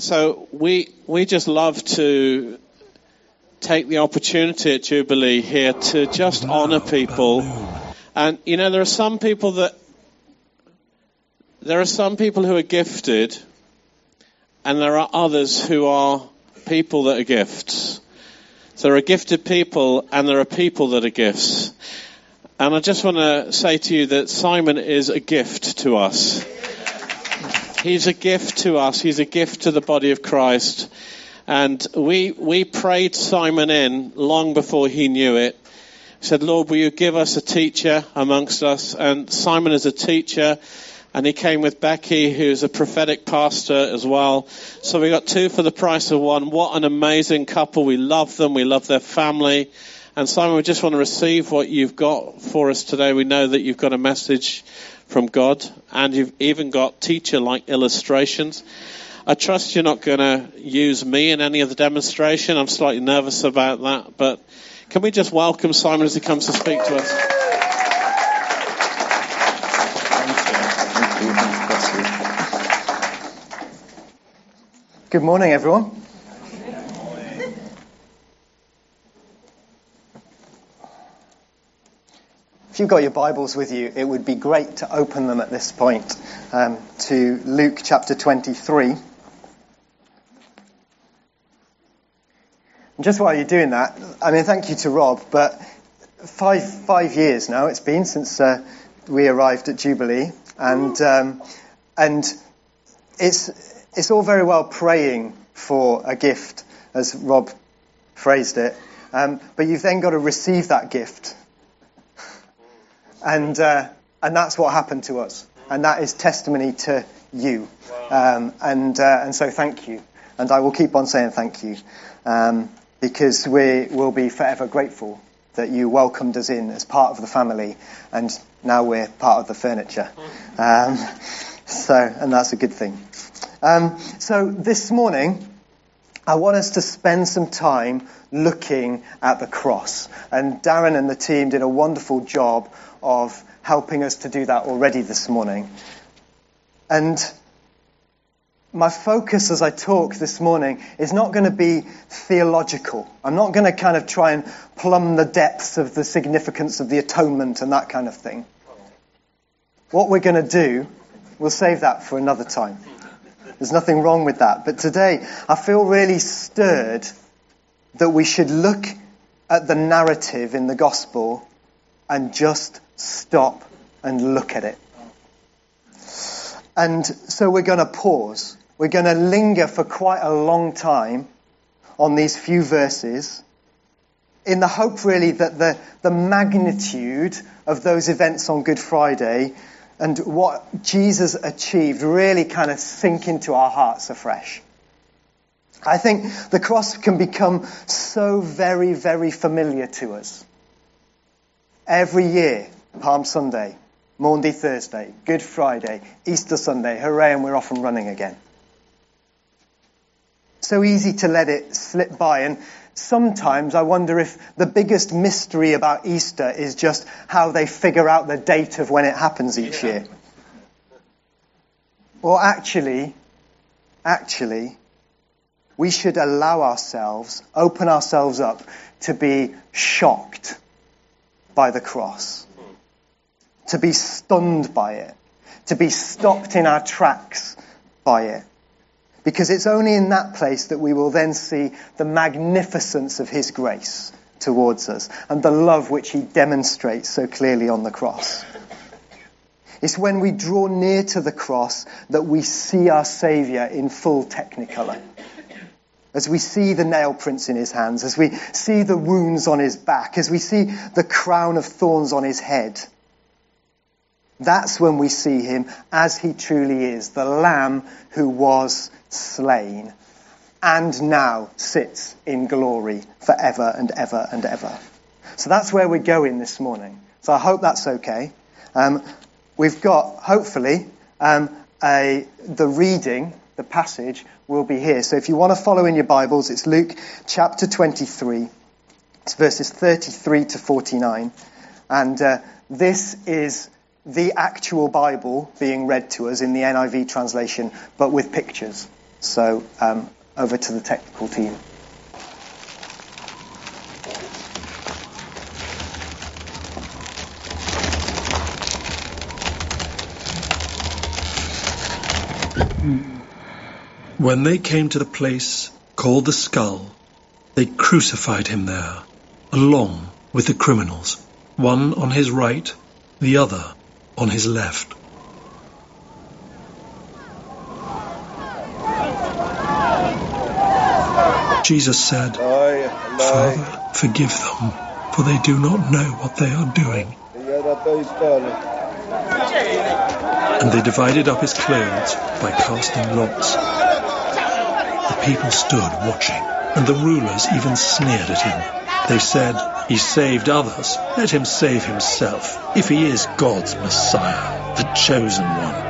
so we we just love to take the opportunity at Jubilee here to just honour people. And you know, there are some people that there are some people who are gifted, and there are others who are people that are gifts. So there are gifted people, and there are people that are gifts. And I just want to say to you that Simon is a gift to us. He's a gift to us. He's a gift to the body of Christ. And we, we prayed Simon in long before he knew it. We said, Lord, will you give us a teacher amongst us? And Simon is a teacher. And he came with Becky, who's a prophetic pastor as well. So we got two for the price of one. What an amazing couple. We love them. We love their family. And Simon, we just want to receive what you've got for us today. We know that you've got a message from God, and you've even got teacher like illustrations. I trust you're not going to use me in any of the demonstration. I'm slightly nervous about that, but can we just welcome Simon as he comes to speak to us? Good morning, everyone. If you've got your Bibles with you, it would be great to open them at this point um, to Luke chapter 23. And just while you're doing that, I mean, thank you to Rob, but five, five years now it's been since uh, we arrived at Jubilee, and, um, and it's, it's all very well praying for a gift, as Rob phrased it, um, but you've then got to receive that gift. And, uh, and that's what happened to us. And that is testimony to you. Um, and, uh, and so thank you. And I will keep on saying thank you. Um, because we will be forever grateful that you welcomed us in as part of the family. And now we're part of the furniture. Um, so, and that's a good thing. Um, so this morning, I want us to spend some time looking at the cross. And Darren and the team did a wonderful job of helping us to do that already this morning. And my focus as I talk this morning is not going to be theological. I'm not going to kind of try and plumb the depths of the significance of the atonement and that kind of thing. What we're going to do, we'll save that for another time. There's nothing wrong with that. But today, I feel really stirred that we should look at the narrative in the gospel and just stop and look at it. And so we're going to pause. We're going to linger for quite a long time on these few verses in the hope really that the, the magnitude of those events on Good Friday and what Jesus achieved really kind of sink into our hearts afresh. I think the cross can become so very, very familiar to us. Every year, Palm Sunday, Maundy Thursday, Good Friday, Easter Sunday, hooray, and we're off and running again. So easy to let it slip by, and sometimes I wonder if the biggest mystery about Easter is just how they figure out the date of when it happens each year. Or actually, actually, we should allow ourselves, open ourselves up to be shocked by the cross to be stunned by it, to be stopped in our tracks by it. Because it's only in that place that we will then see the magnificence of His grace towards us and the love which He demonstrates so clearly on the cross. It's when we draw near to the cross that we see our Saviour in full technicolor. As we see the nail prints in his hands, as we see the wounds on his back, as we see the crown of thorns on his head, that's when we see him as he truly is, the Lamb who was slain and now sits in glory forever and ever and ever. So that's where we're going this morning. So I hope that's okay. Um, we've got, hopefully, um, a, the reading, the passage, will be here. So if you want to follow in your Bibles, it's Luke chapter 23. It's verses 33 to 49. And uh, this is the actual Bible being read to us in the NIV translation, but with pictures. So um, over to the technical team. When they came to the place called the skull, they crucified him there, along with the criminals, one on his right, the other on his left. Jesus said, Father, forgive them, for they do not know what they are doing. And they divided up his clothes by casting lots. The people stood watching, and the rulers even sneered at him. They said, He saved others. Let him save himself, if he is God's Messiah, the chosen one.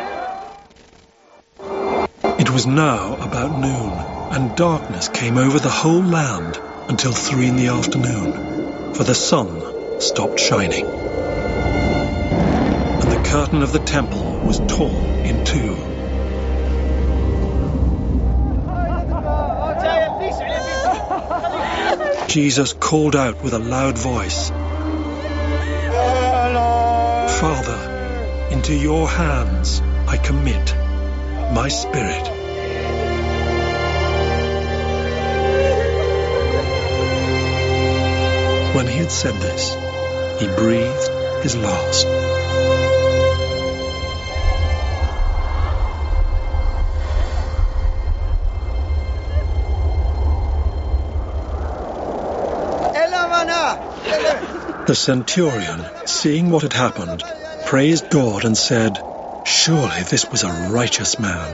It was now about noon, and darkness came over the whole land until three in the afternoon, for the sun stopped shining. And the curtain of the temple was torn in two. Jesus called out with a loud voice, Father, into your hands I commit my spirit. When he had said this, he breathed his last. The centurion, seeing what had happened, praised God and said, Surely this was a righteous man.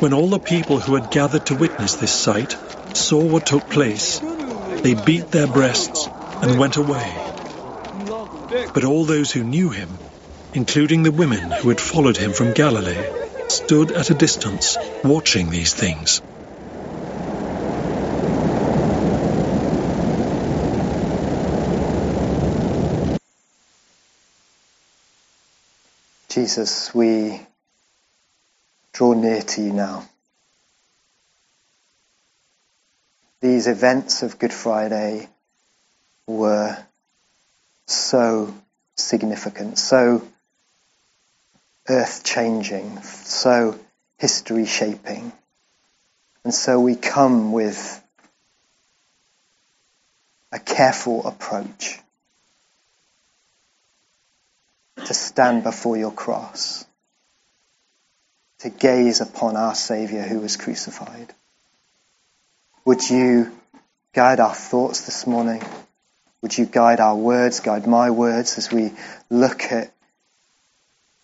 When all the people who had gathered to witness this sight saw what took place, they beat their breasts and went away. But all those who knew him, including the women who had followed him from Galilee, stood at a distance watching these things. Jesus, we draw near to you now. These events of Good Friday were so significant, so earth changing, so history shaping. And so we come with a careful approach to stand before your cross, to gaze upon our Saviour who was crucified. Would you guide our thoughts this morning? Would you guide our words, guide my words as we look at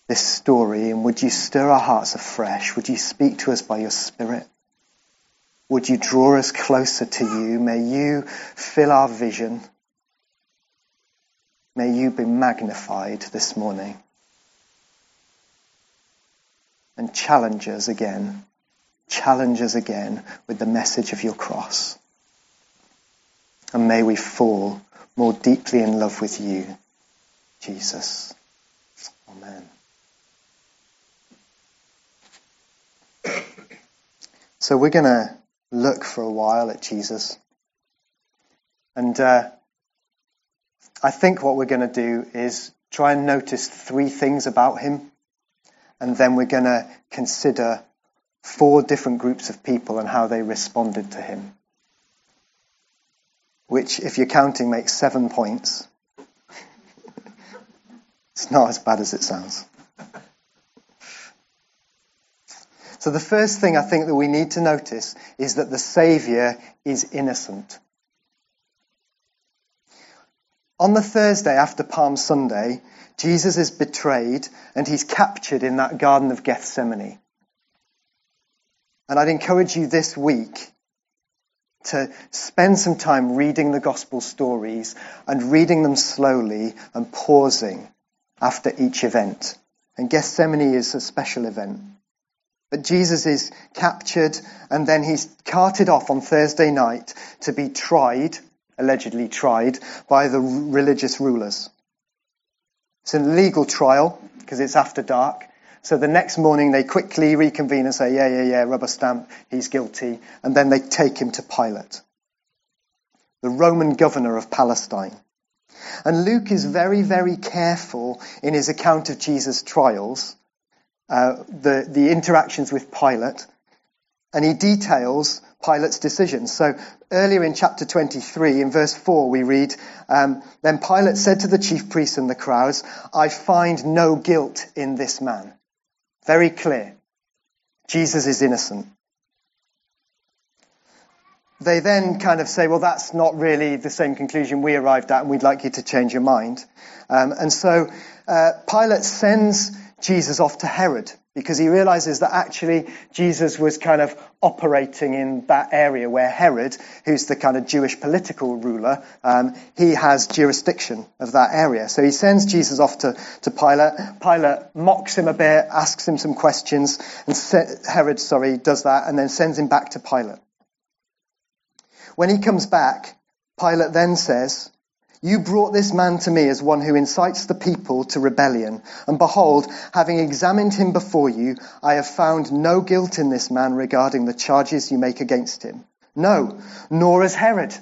this story? And would you stir our hearts afresh? Would you speak to us by your Spirit? Would you draw us closer to you? May you fill our vision. May you be magnified this morning. And challenge us again. Challenge us again with the message of your cross. And may we fall more deeply in love with you, Jesus. Amen. So we're going to look for a while at Jesus. And uh, I think what we're going to do is try and notice three things about him, and then we're going to consider four different groups of people and how they responded to him. Which, if you're counting, makes seven points. it's not as bad as it sounds. So, the first thing I think that we need to notice is that the Saviour is innocent. On the Thursday after Palm Sunday, Jesus is betrayed and he's captured in that Garden of Gethsemane. And I'd encourage you this week to spend some time reading the gospel stories and reading them slowly and pausing after each event. And Gethsemane is a special event. But Jesus is captured and then he's carted off on Thursday night to be tried allegedly tried by the religious rulers. It's a legal trial because it's after dark. So the next morning they quickly reconvene and say, yeah, yeah, yeah, rubber stamp, he's guilty. And then they take him to Pilate, the Roman governor of Palestine. And Luke is very, very careful in his account of Jesus' trials, uh, the, the interactions with Pilate, and he details Pilate's decision. So earlier in chapter 23, in verse 4, we read, um, Then Pilate said to the chief priests and the crowds, I find no guilt in this man. Very clear. Jesus is innocent. They then kind of say, well, that's not really the same conclusion we arrived at, and we'd like you to change your mind. Um, and so uh, Pilate sends Jesus off to Herod because he realizes that actually Jesus was kind of operating in that area where Herod, who's the kind of Jewish political ruler, um, he has jurisdiction of that area. So he sends Jesus off to, to Pilate. Pilate mocks him a bit, asks him some questions, and Herod, sorry, does that, and then sends him back to Pilate. When he comes back, Pilate then says, you brought this man to me as one who incites the people to rebellion. And behold, having examined him before you, I have found no guilt in this man regarding the charges you make against him. No, nor has Herod.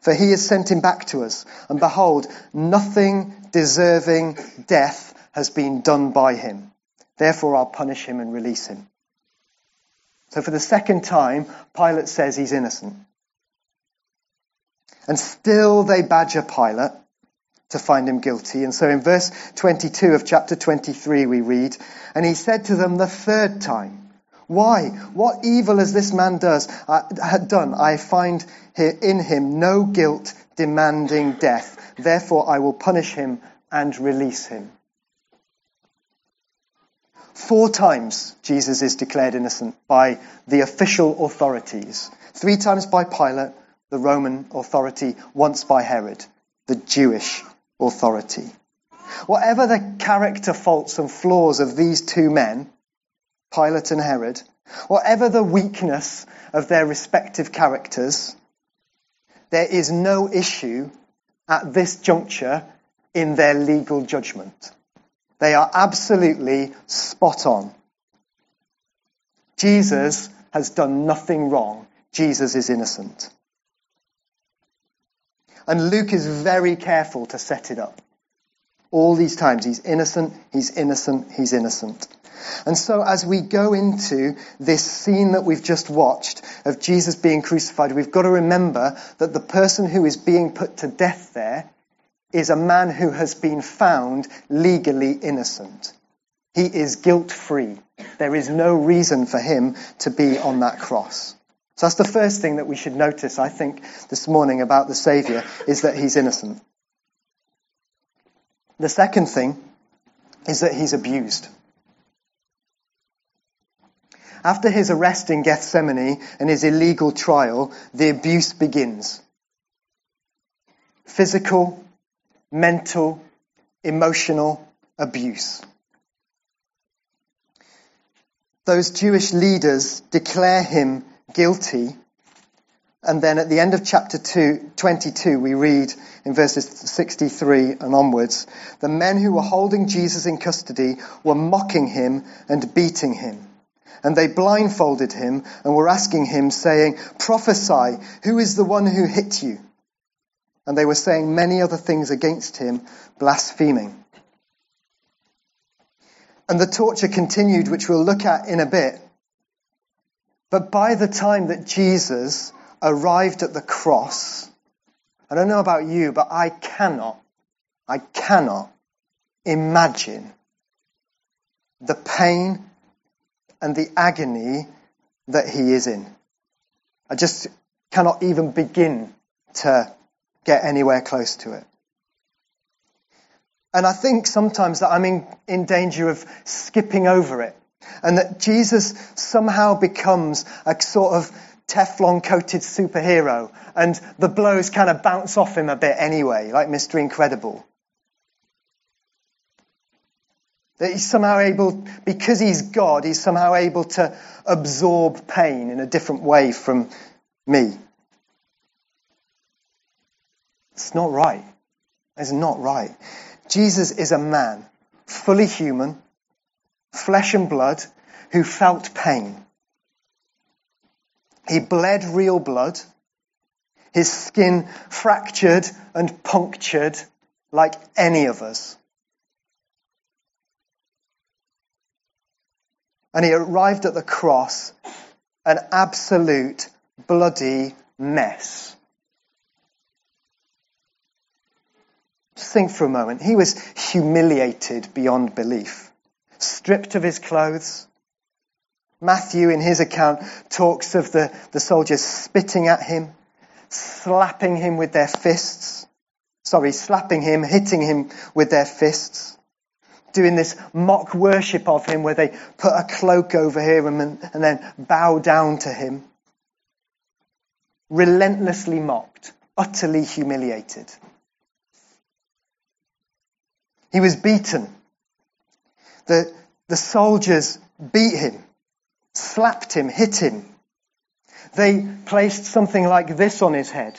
For he has sent him back to us. And behold, nothing deserving death has been done by him. Therefore I'll punish him and release him. So for the second time, Pilate says he's innocent. And still they badger Pilate to find him guilty. And so in verse 22 of chapter 23 we read, And he said to them the third time, Why? What evil has this man does, uh, done? I find in him no guilt demanding death. Therefore I will punish him and release him. Four times Jesus is declared innocent by the official authorities. Three times by Pilate, the Roman authority, once by Herod, the Jewish authority. Whatever the character faults and flaws of these two men, Pilate and Herod, whatever the weakness of their respective characters, there is no issue at this juncture in their legal judgment. They are absolutely spot on. Jesus has done nothing wrong. Jesus is innocent. And Luke is very careful to set it up. All these times, he's innocent, he's innocent, he's innocent. And so as we go into this scene that we've just watched of Jesus being crucified, we've got to remember that the person who is being put to death there is a man who has been found legally innocent. He is guilt free. There is no reason for him to be on that cross. So that's the first thing that we should notice, I think, this morning about the Saviour, is that he's innocent. The second thing is that he's abused. After his arrest in Gethsemane and his illegal trial, the abuse begins. Physical, mental, emotional abuse. Those Jewish leaders declare him guilty. And then at the end of chapter two, 22, we read in verses 63 and onwards, the men who were holding Jesus in custody were mocking him and beating him. And they blindfolded him and were asking him, saying, Prophesy, who is the one who hit you? and they were saying many other things against him, blaspheming. And the torture continued, which we'll look at in a bit. But by the time that Jesus arrived at the cross, I don't know about you, but I cannot, I cannot imagine the pain and the agony that he is in. I just cannot even begin to get anywhere close to it. And I think sometimes that I'm in, in danger of skipping over it. And that Jesus somehow becomes a sort of Teflon coated superhero. And the blows kind of bounce off him a bit anyway, like Mr. Incredible. That he's somehow able, because he's God, he's somehow able to absorb pain in a different way from me. It's not right. It's not right. Jesus is a man, fully human, flesh and blood, who felt pain. He bled real blood, his skin fractured and punctured like any of us. And he arrived at the cross an absolute bloody mess. Just think for a moment. He was humiliated beyond belief, stripped of his clothes. Matthew, in his account, talks of the, the soldiers spitting at him, slapping him with their fists. Sorry, slapping him, hitting him with their fists. Doing this mock worship of him where they put a cloak over him and, and then bow down to him. Relentlessly mocked, utterly humiliated. He was beaten. The, the soldiers beat him, slapped him, hit him. They placed something like this on his head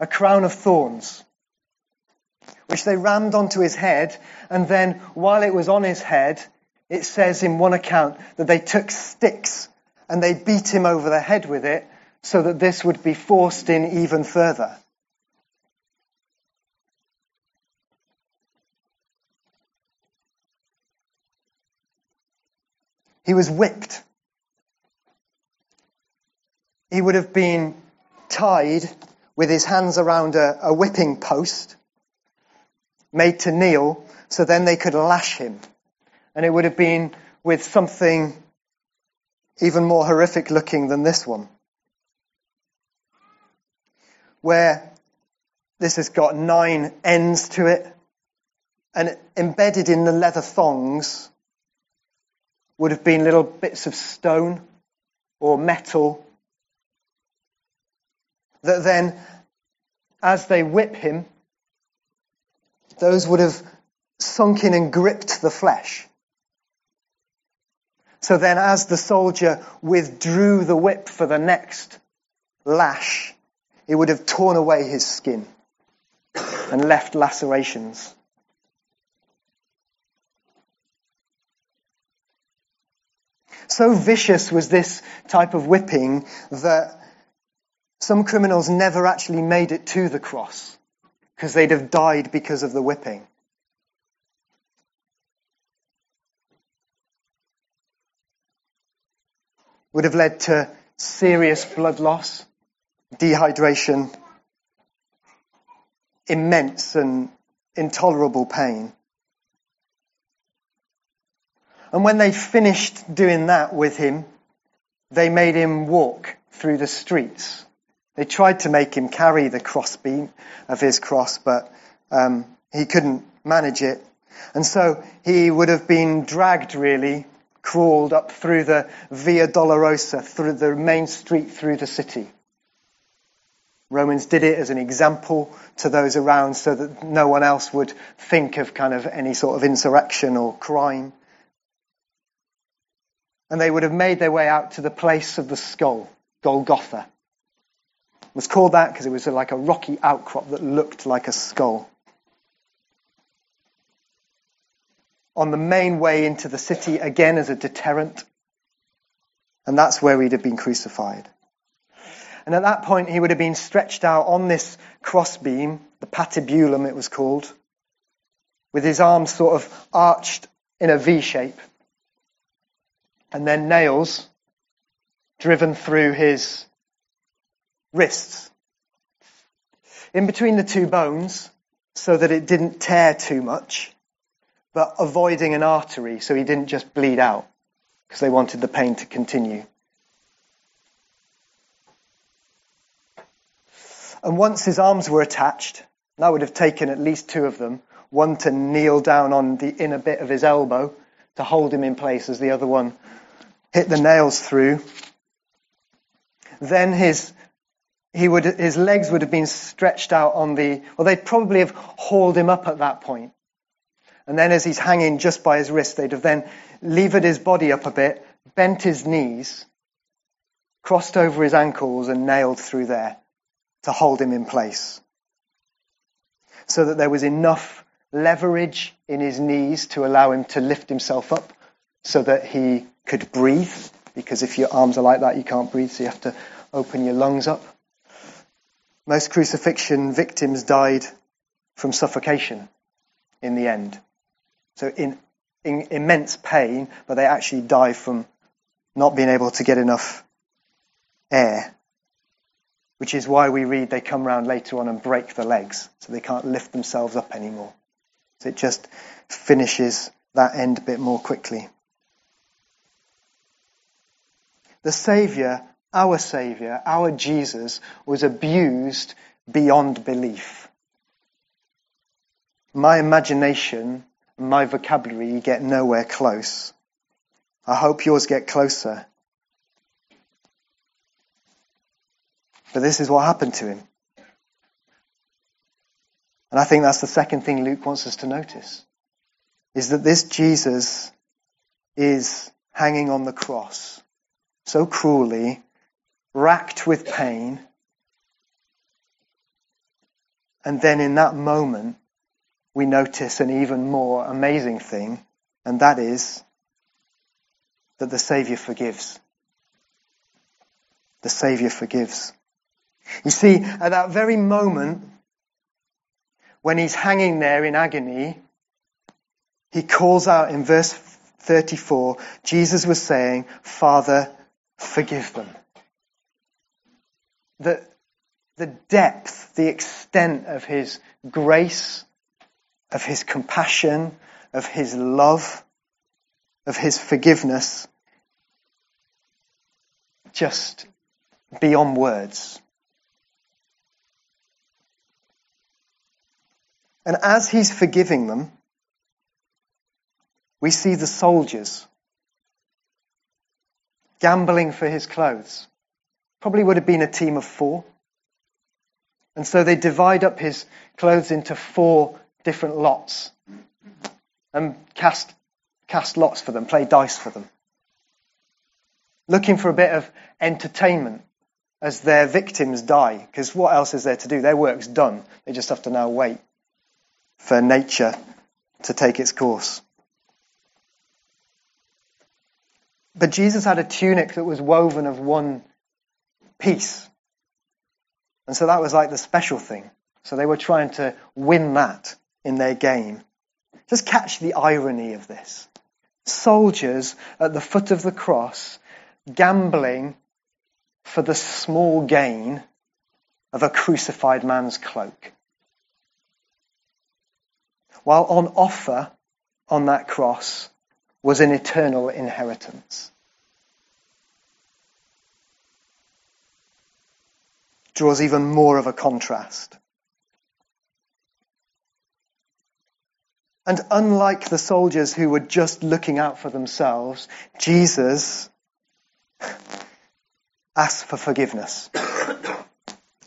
a crown of thorns, which they rammed onto his head, and then while it was on his head, it says in one account that they took sticks and they beat him over the head with it so that this would be forced in even further. He was whipped. He would have been tied with his hands around a, a whipping post, made to kneel, so then they could lash him. And it would have been with something even more horrific looking than this one. Where this has got nine ends to it, and embedded in the leather thongs would have been little bits of stone or metal that then, as they whip him, those would have sunk in and gripped the flesh. So then, as the soldier withdrew the whip for the next lash, it would have torn away his skin and left lacerations. So vicious was this type of whipping that some criminals never actually made it to the cross because they'd have died because of the whipping. Would have led to serious blood loss, dehydration, immense and intolerable pain. And when they finished doing that with him, they made him walk through the streets. They tried to make him carry the crossbeam of his cross, but um, he couldn't manage it. And so he would have been dragged, really, crawled up through the Via Dolorosa, through the main street through the city. Romans did it as an example to those around so that no one else would think of kind of any sort of insurrection or crime and they would have made their way out to the place of the skull, Golgotha. It was called that because it was like a rocky outcrop that looked like a skull. On the main way into the city, again as a deterrent. And that's where he'd have been crucified. And at that point, he would have been stretched out on this crossbeam, the patibulum it was called, with his arms sort of arched in a V shape, and then nails driven through his wrists. In between the two bones, so that it didn't tear too much, but avoiding an artery so he didn't just bleed out, because they wanted the pain to continue. And once his arms were attached, that would have taken at least two of them, one to kneel down on the inner bit of his elbow to hold him in place as the other one hit the nails through. Then his, he would, his legs would have been stretched out on the, well, they'd probably have hauled him up at that point. And then as he's hanging just by his wrist, they'd have then levered his body up a bit, bent his knees, crossed over his ankles and nailed through there to hold him in place. So that there was enough leverage in his knees to allow him to lift himself up so that he could breathe. Because if your arms are like that, you can't breathe, so you have to open your lungs up. Most crucifixion victims died from suffocation in the end. So in, in immense pain, but they actually die from not being able to get enough air which is why we read they come round later on and break the legs, so they can't lift themselves up anymore. It just finishes that end bit more quickly. The Saviour, our Saviour, our Jesus, was abused beyond belief. My imagination, my vocabulary get nowhere close. I hope yours get closer. But this is what happened to him. And I think that's the second thing Luke wants us to notice is that this Jesus is hanging on the cross so cruelly, racked with pain. And then in that moment, we notice an even more amazing thing, and that is that the Savior forgives. The Savior forgives. You see, at that very moment, when he's hanging there in agony, he calls out in verse 34, Jesus was saying, Father, forgive them. The, the depth, the extent of his grace, of his compassion, of his love, of his forgiveness, just beyond words. And as he's forgiving them, we see the soldiers gambling for his clothes. Probably would have been a team of four. And so they divide up his clothes into four different lots and cast, cast lots for them, play dice for them. Looking for a bit of entertainment as their victims die, because what else is there to do? Their work's done. They just have to now wait for nature to take its course. But Jesus had a tunic that was woven of one piece. And so that was like the special thing. So they were trying to win that in their game. Just catch the irony of this. Soldiers at the foot of the cross gambling for the small gain of a crucified man's cloak while on offer on that cross was an eternal inheritance. Draws even more of a contrast. And unlike the soldiers who were just looking out for themselves, Jesus asked for forgiveness.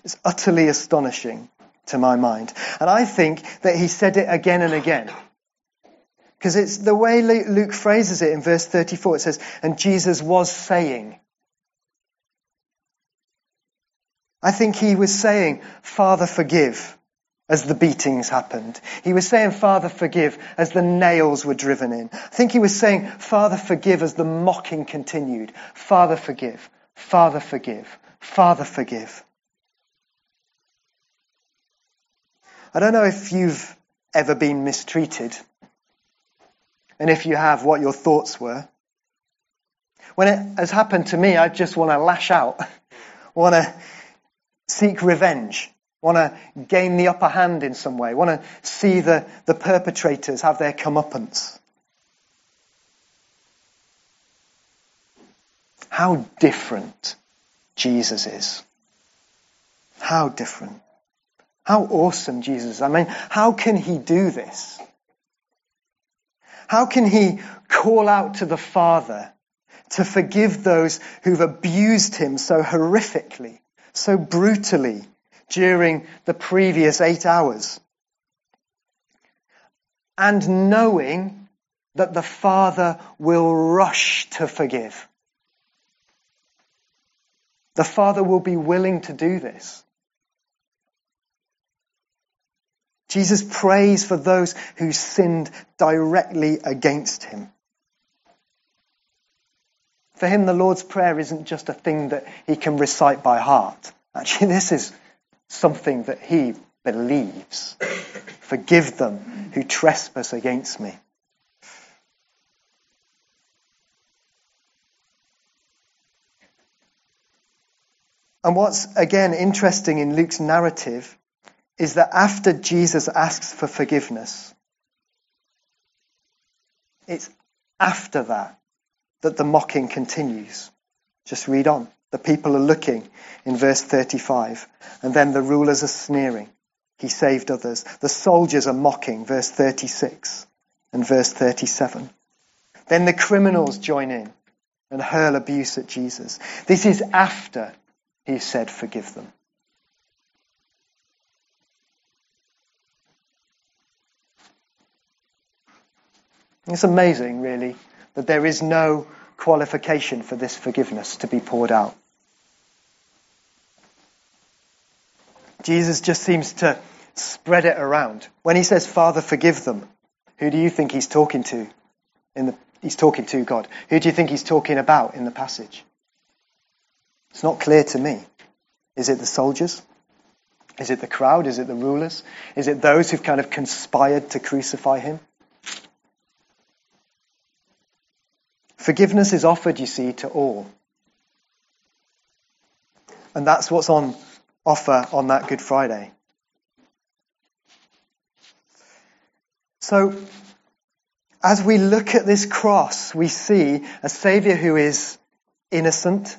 It's utterly astonishing to my mind. And I think that he said it again and again. Because it's the way Luke phrases it in verse 34. It says, and Jesus was saying. I think he was saying, Father, forgive, as the beatings happened. He was saying, Father, forgive, as the nails were driven in. I think he was saying, Father, forgive, as the mocking continued. Father, forgive. Father, forgive. Father, forgive. I don't know if you've ever been mistreated, and if you have, what your thoughts were. When it has happened to me, I just want to lash out, want to seek revenge, want to gain the upper hand in some way, want to see the, the perpetrators have their comeuppance. How different Jesus is. How different. How awesome Jesus. I mean, how can he do this? How can he call out to the Father to forgive those who've abused him so horrifically, so brutally during the previous eight hours? And knowing that the Father will rush to forgive. The Father will be willing to do this. Jesus prays for those who sinned directly against him. For him, the Lord's Prayer isn't just a thing that he can recite by heart. Actually, this is something that he believes. Forgive them who trespass against me. And what's again interesting in Luke's narrative is that after Jesus asks for forgiveness, it's after that that the mocking continues. Just read on. The people are looking in verse 35, and then the rulers are sneering. He saved others. The soldiers are mocking, verse 36 and verse 37. Then the criminals join in and hurl abuse at Jesus. This is after he said, Forgive them. It's amazing, really, that there is no qualification for this forgiveness to be poured out. Jesus just seems to spread it around. When he says, Father, forgive them, who do you think he's talking to? In the, he's talking to God. Who do you think he's talking about in the passage? It's not clear to me. Is it the soldiers? Is it the crowd? Is it the rulers? Is it those who've kind of conspired to crucify him? Forgiveness is offered, you see, to all. And that's what's on offer on that Good Friday. So, as we look at this cross, we see a Saviour who is innocent,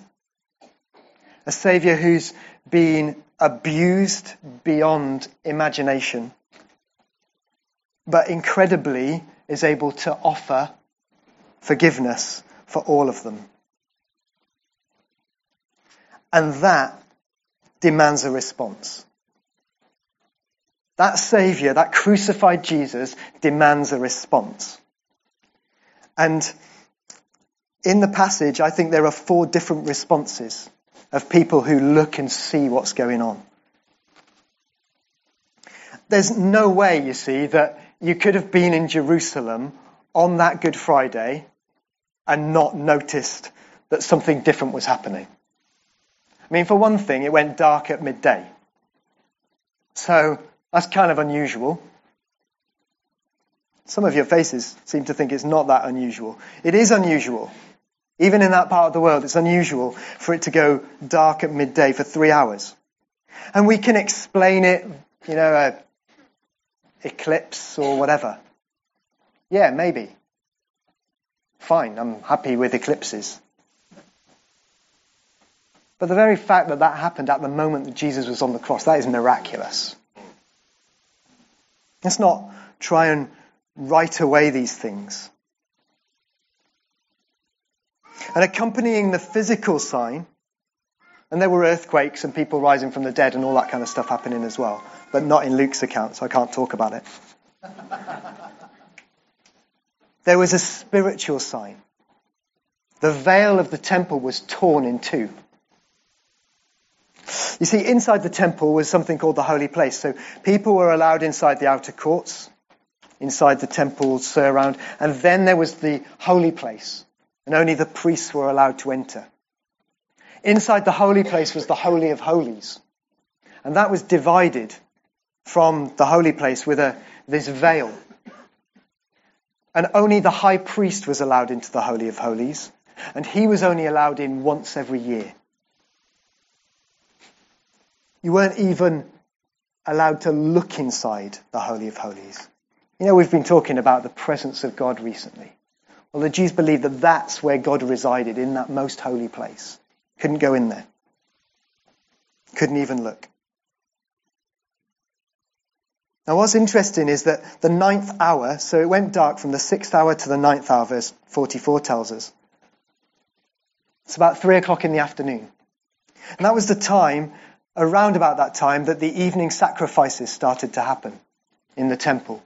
a Saviour who's been abused beyond imagination, but incredibly is able to offer forgiveness for all of them. And that demands a response. That Saviour, that crucified Jesus, demands a response. And in the passage, I think there are four different responses of people who look and see what's going on. There's no way, you see, that you could have been in Jerusalem on that Good Friday and not noticed that something different was happening. I mean, for one thing, it went dark at midday. So that's kind of unusual. Some of your faces seem to think it's not that unusual. It is unusual. Even in that part of the world, it's unusual for it to go dark at midday for three hours. And we can explain it, you know, a eclipse or whatever. Yeah, maybe. Fine, I'm happy with eclipses. But the very fact that that happened at the moment that Jesus was on the cross, that is miraculous. Let's not try and write away these things. And accompanying the physical sign, and there were earthquakes and people rising from the dead and all that kind of stuff happening as well, but not in Luke's account, so I can't talk about it. there was a spiritual sign. The veil of the temple was torn in two. You see, inside the temple was something called the holy place. So people were allowed inside the outer courts, inside the temple surround, and then there was the holy place, and only the priests were allowed to enter. inside the holy place was the Holy of Holies. And that was divided from the holy place with a, this veil. And only the high priest was allowed into the Holy of Holies. And he was only allowed in once every year. You weren't even allowed to look inside the Holy of Holies. You know, we've been talking about the presence of God recently. Well, the Jews believed that that's where God resided, in that most holy place. Couldn't go in there. Couldn't even look. Now, what's interesting is that the ninth hour, so it went dark from the sixth hour to the ninth hour, verse 44 tells us. It's about three o'clock in the afternoon. And that was the time, around about that time, that the evening sacrifices started to happen in the temple.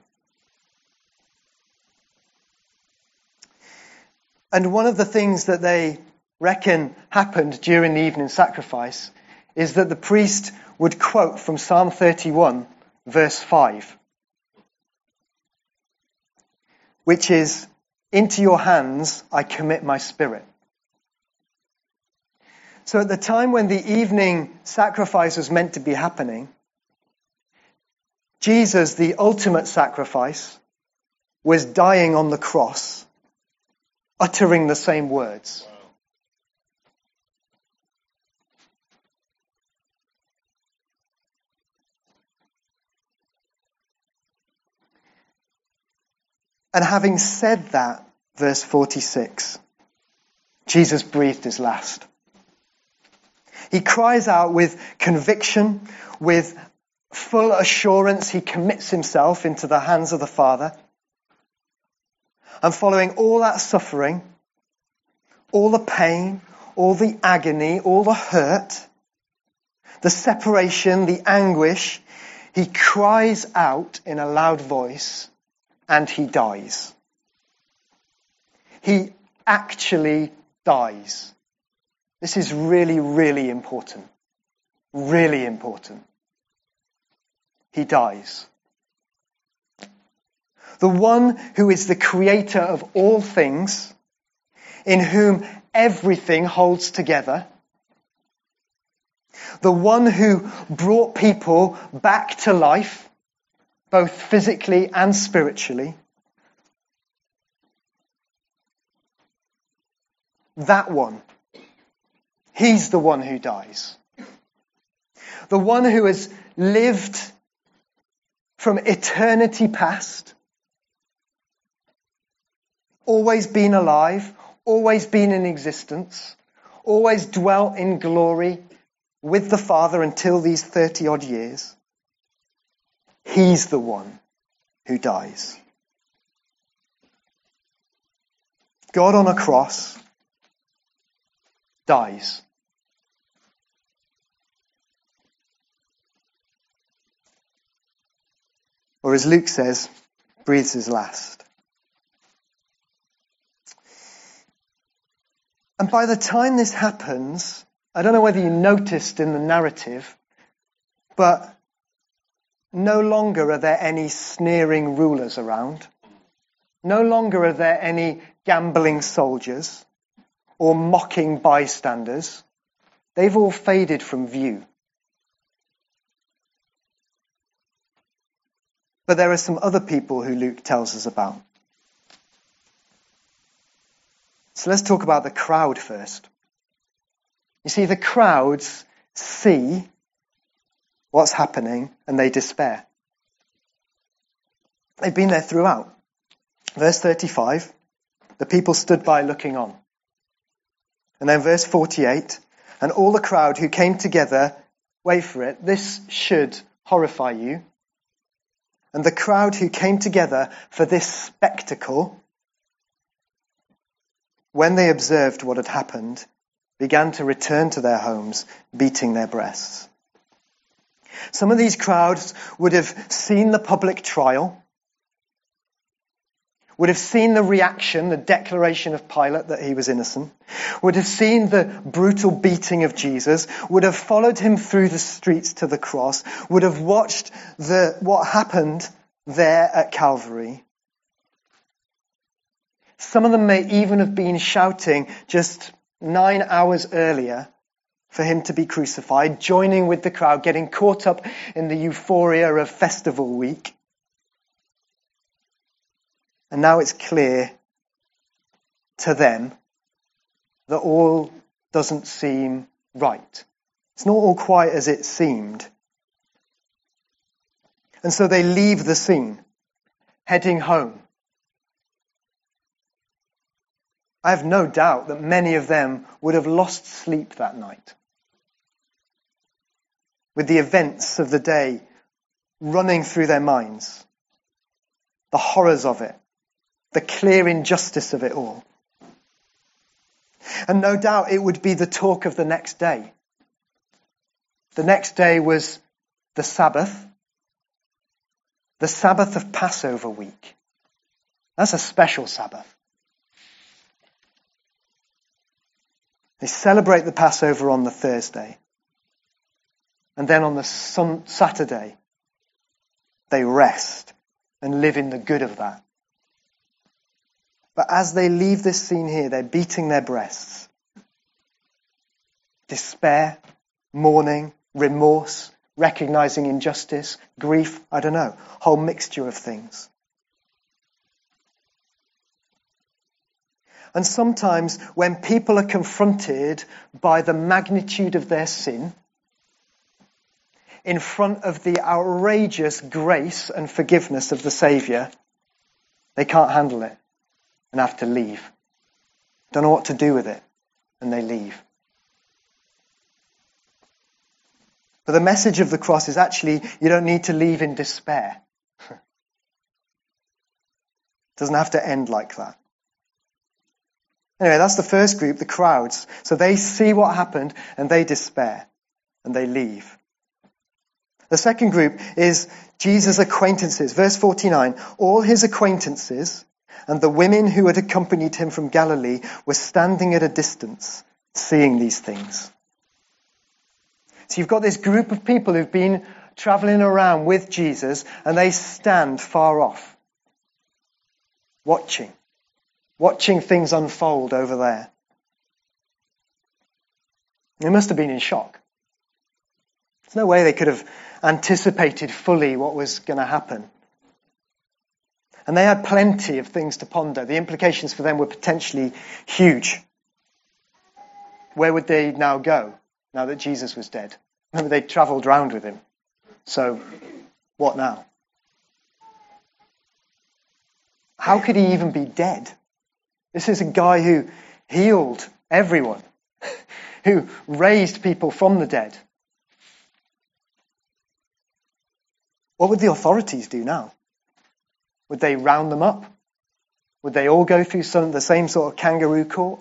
And one of the things that they reckon happened during the evening sacrifice is that the priest would quote from Psalm 31, verse 5, which is, Into your hands I commit my spirit. So at the time when the evening sacrifice was meant to be happening, Jesus, the ultimate sacrifice, was dying on the cross uttering the same words. And having said that, verse 46, Jesus breathed his last. He cries out with conviction, with full assurance. He commits himself into the hands of the Father. And following all that suffering, all the pain, all the agony, all the hurt, the separation, the anguish, he cries out in a loud voice and he dies. He actually dies. This is really, really important. Really important. He dies the one who is the creator of all things, in whom everything holds together, the one who brought people back to life, both physically and spiritually, that one, he's the one who dies. The one who has lived from eternity past always been alive, always been in existence, always dwelt in glory with the Father until these 30 odd years. He's the one who dies. God on a cross dies. Or as Luke says, breathes his last. And by the time this happens, I don't know whether you noticed in the narrative, but no longer are there any sneering rulers around. No longer are there any gambling soldiers or mocking bystanders. They've all faded from view. But there are some other people who Luke tells us about. So let's talk about the crowd first. You see, the crowds see what's happening and they despair. They've been there throughout. Verse 35, the people stood by looking on. And then verse 48, and all the crowd who came together, wait for it, this should horrify you. And the crowd who came together for this spectacle when they observed what had happened, began to return to their homes, beating their breasts. Some of these crowds would have seen the public trial, would have seen the reaction, the declaration of Pilate that he was innocent, would have seen the brutal beating of Jesus, would have followed him through the streets to the cross, would have watched the, what happened there at Calvary, some of them may even have been shouting just nine hours earlier, for him to be crucified, joining with the crowd, getting caught up in the euphoria of festival week. And now it's clear to them that all doesn't seem right. It's not all quite as it seemed. And so they leave the scene, heading home. I have no doubt that many of them would have lost sleep that night. With the events of the day running through their minds, the horrors of it, the clear injustice of it all. And no doubt it would be the talk of the next day. The next day was the Sabbath, the Sabbath of Passover week. That's a special Sabbath. They celebrate the Passover on the Thursday. And then on the sun- Saturday, they rest and live in the good of that. But as they leave this scene here, they're beating their breasts. Despair, mourning, remorse, recognizing injustice, grief, I don't know, whole mixture of things. And sometimes when people are confronted by the magnitude of their sin, in front of the outrageous grace and forgiveness of the Saviour, they can't handle it and have to leave. Don't know what to do with it, and they leave. But the message of the cross is actually you don't need to leave in despair. it doesn't have to end like that. Anyway, that's the first group, the crowds. So they see what happened and they despair and they leave. The second group is Jesus' acquaintances. Verse 49 All his acquaintances and the women who had accompanied him from Galilee were standing at a distance, seeing these things. So you've got this group of people who've been traveling around with Jesus, and they stand far off, watching, watching things unfold over there. They must have been in shock. There's no way they could have anticipated fully what was going to happen. And they had plenty of things to ponder. The implications for them were potentially huge. Where would they now go now that Jesus was dead? Remember, they travelled round with him. So, what now? How could he even be dead? This is a guy who healed everyone, who raised people from the dead. What would the authorities do now? Would they round them up? Would they all go through some, the same sort of kangaroo court?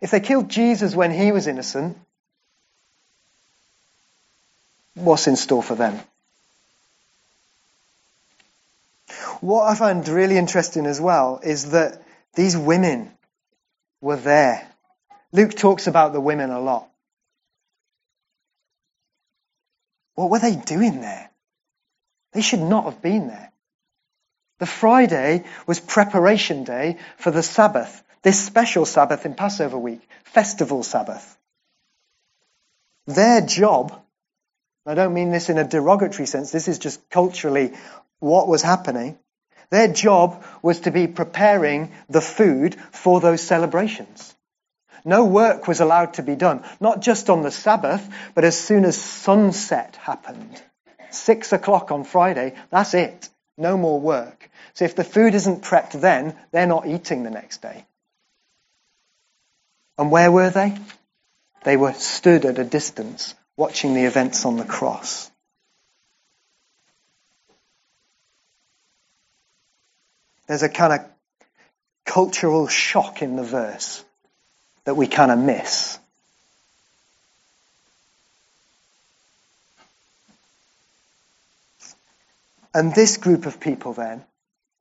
If they killed Jesus when he was innocent, what's in store for them? What I find really interesting as well is that these women were there. Luke talks about the women a lot. What were they doing there? They should not have been there. The Friday was preparation day for the Sabbath, this special Sabbath in Passover week, festival Sabbath. Their job, I don't mean this in a derogatory sense, this is just culturally what was happening. Their job was to be preparing the food for those celebrations. No work was allowed to be done, not just on the Sabbath, but as soon as sunset happened. Six o'clock on Friday, that's it. No more work. So if the food isn't prepped then, they're not eating the next day. And where were they? They were stood at a distance, watching the events on the cross. There's a kind of cultural shock in the verse that we kind of miss. And this group of people then,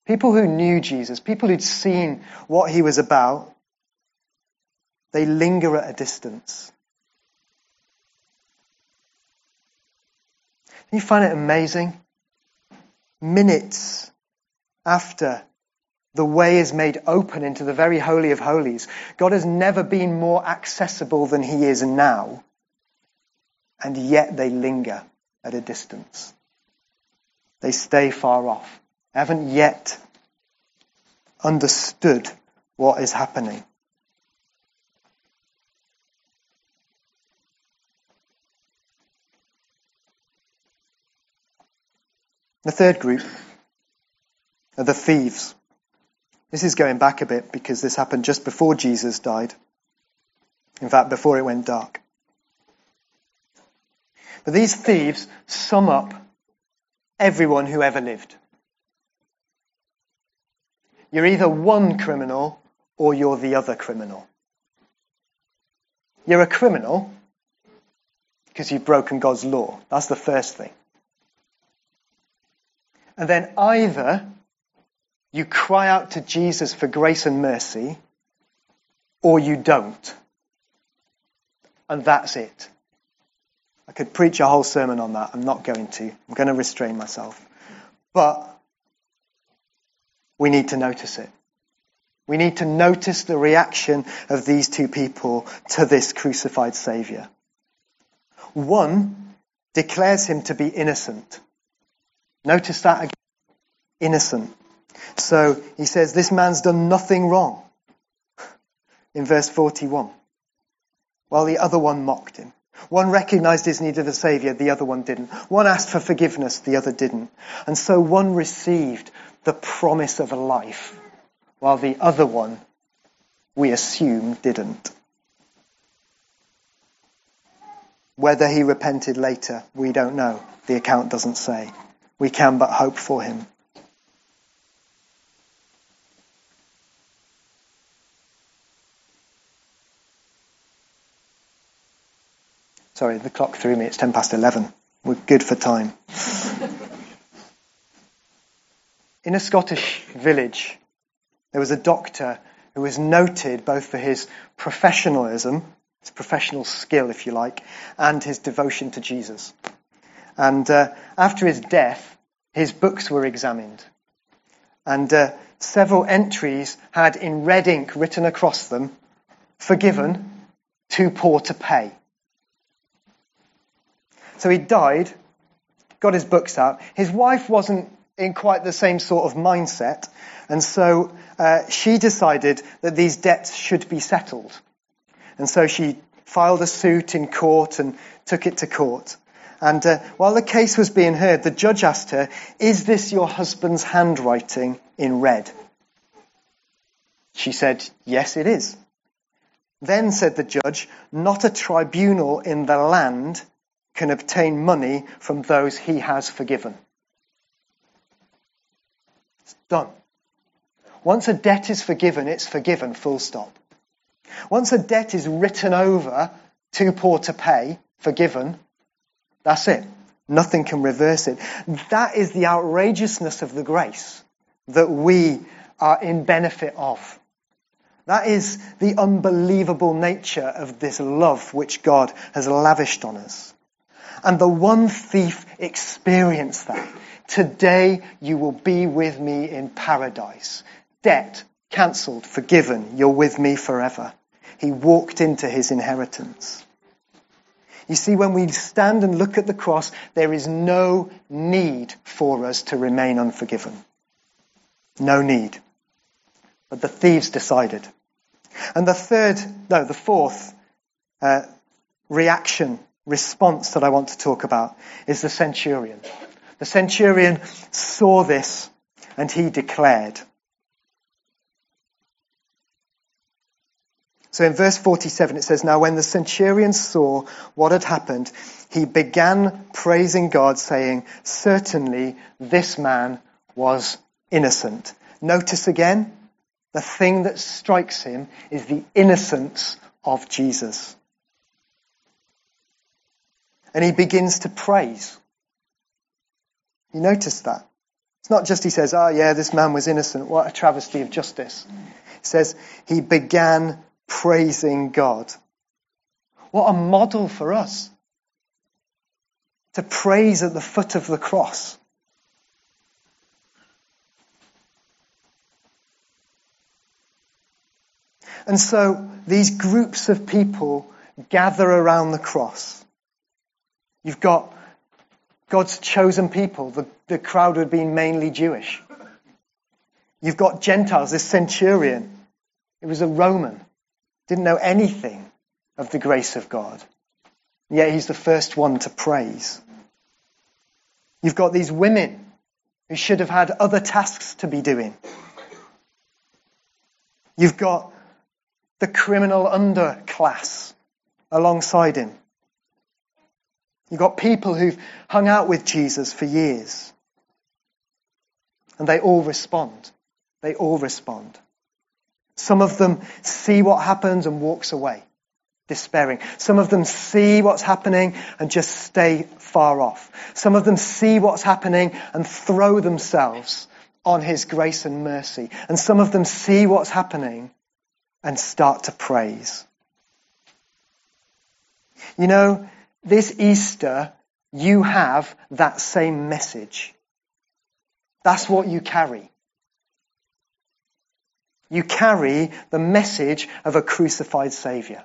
people who knew Jesus, people who'd seen what he was about, they linger at a distance. You find it amazing? Minutes after The way is made open into the very Holy of Holies. God has never been more accessible than he is now. And yet they linger at a distance. They stay far off. They haven't yet understood what is happening. The third group are the thieves. This is going back a bit because this happened just before Jesus died. In fact, before it went dark. But these thieves sum up everyone who ever lived. You're either one criminal or you're the other criminal. You're a criminal because you've broken God's law. That's the first thing. And then either you cry out to Jesus for grace and mercy, or you don't. And that's it. I could preach a whole sermon on that. I'm not going to. I'm going to restrain myself. But we need to notice it. We need to notice the reaction of these two people to this crucified Saviour. One declares him to be innocent. Notice that again. Innocent. So he says, This man's done nothing wrong. In verse 41. While the other one mocked him. One recognized his need of a savior, the other one didn't. One asked for forgiveness, the other didn't. And so one received the promise of a life, while the other one, we assume, didn't. Whether he repented later, we don't know. The account doesn't say. We can but hope for him. Sorry, the clock threw me. It's 10 past 11. We're good for time. In a Scottish village, there was a doctor who was noted both for his professionalism, his professional skill, if you like, and his devotion to Jesus. And uh, after his death, his books were examined. And uh, several entries had in red ink written across them, forgiven, too poor to pay. So he died, got his books out. His wife wasn't in quite the same sort of mindset, and so uh, she decided that these debts should be settled. And so she filed a suit in court and took it to court. And uh, while the case was being heard, the judge asked her, Is this your husband's handwriting in red? She said, Yes, it is. Then said the judge, Not a tribunal in the land can obtain money from those he has forgiven. It's done. Once a debt is forgiven, it's forgiven, full stop. Once a debt is written over, too poor to pay, forgiven, that's it. Nothing can reverse it. That is the outrageousness of the grace that we are in benefit of. That is the unbelievable nature of this love which God has lavished on us. And the one thief experienced that. Today you will be with me in paradise. Debt cancelled, forgiven. You're with me forever. He walked into his inheritance. You see, when we stand and look at the cross, there is no need for us to remain unforgiven. No need. But the thieves decided. And the third, no, the fourth uh, reaction response that I want to talk about is the centurion. The centurion saw this and he declared. So in verse 47 it says, Now when the centurion saw what had happened, he began praising God, saying, Certainly this man was innocent. Notice again, the thing that strikes him is the innocence of Jesus. And he begins to praise. You notice that? It's not just he says, oh yeah, this man was innocent. What a travesty of justice. He says he began praising God. What a model for us. To praise at the foot of the cross. And so these groups of people gather around the cross. You've got God's chosen people. The, the crowd had been mainly Jewish. You've got Gentiles, this centurion. It was a Roman. Didn't know anything of the grace of God. Yet he's the first one to praise. You've got these women who should have had other tasks to be doing. You've got the criminal underclass alongside him. You've got people who've hung out with Jesus for years. And they all respond. They all respond. Some of them see what happens and walks away, despairing. Some of them see what's happening and just stay far off. Some of them see what's happening and throw themselves on his grace and mercy. And some of them see what's happening and start to praise. You know, this Easter, you have that same message. That's what you carry. You carry the message of a crucified Saviour.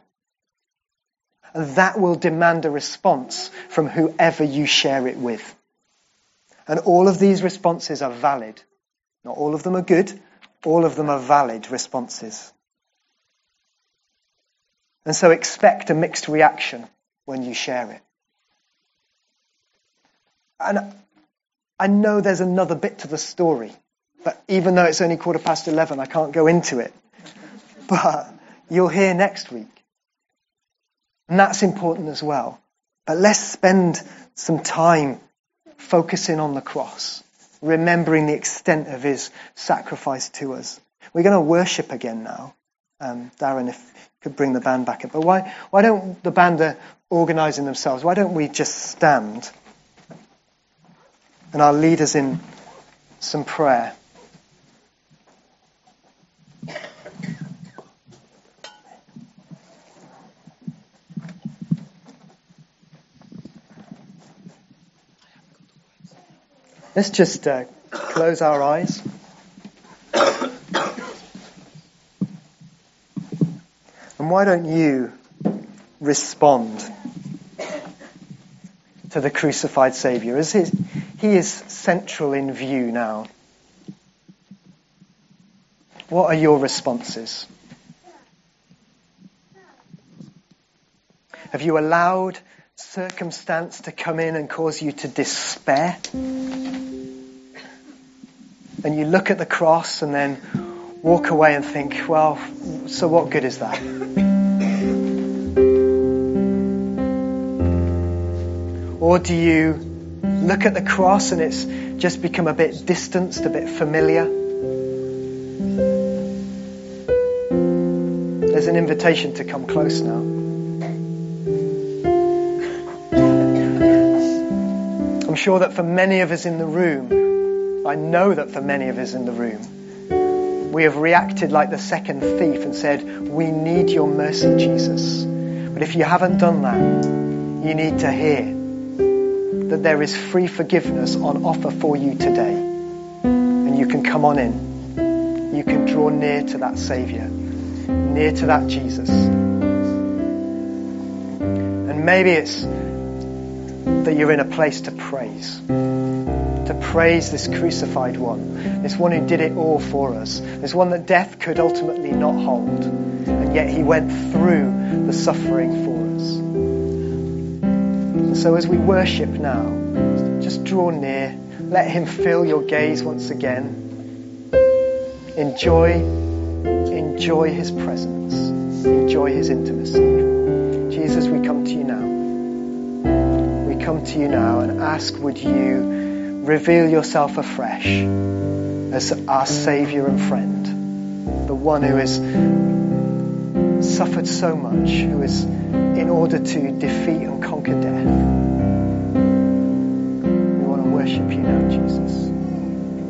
And that will demand a response from whoever you share it with. And all of these responses are valid. Not all of them are good, all of them are valid responses. And so expect a mixed reaction when you share it. And I know there's another bit to the story. But even though it's only quarter past 11, I can't go into it. But you'll hear next week. And that's important as well. But let's spend some time focusing on the cross, remembering the extent of his sacrifice to us. We're going to worship again now. Um, Darren, if could bring the band back up. But why, why don't the band are organizing themselves? Why don't we just stand and I'll lead us in some prayer? Let's just uh, close our eyes. And why don't you respond to the crucified Saviour as his, he is central in view now? What are your responses? Have you allowed circumstance to come in and cause you to despair? And you look at the cross and then walk away and think, well, so what good is that? Or do you look at the cross and it's just become a bit distanced, a bit familiar? There's an invitation to come close now. I'm sure that for many of us in the room, I know that for many of us in the room, we have reacted like the second thief and said, We need your mercy, Jesus. But if you haven't done that, you need to hear that there is free forgiveness on offer for you today. And you can come on in. You can draw near to that Savior, near to that Jesus. And maybe it's that you're in a place to praise. To praise this crucified one, this one who did it all for us, this one that death could ultimately not hold, and yet he went through the suffering for us. And so as we worship now, just draw near. Let Him fill your gaze once again. Enjoy, enjoy His presence. Enjoy His intimacy. Jesus, we come to you now. We come to you now and ask, would you reveal yourself afresh as our Saviour and friend, the one who has suffered so much, who is in order to defeat and conquer death.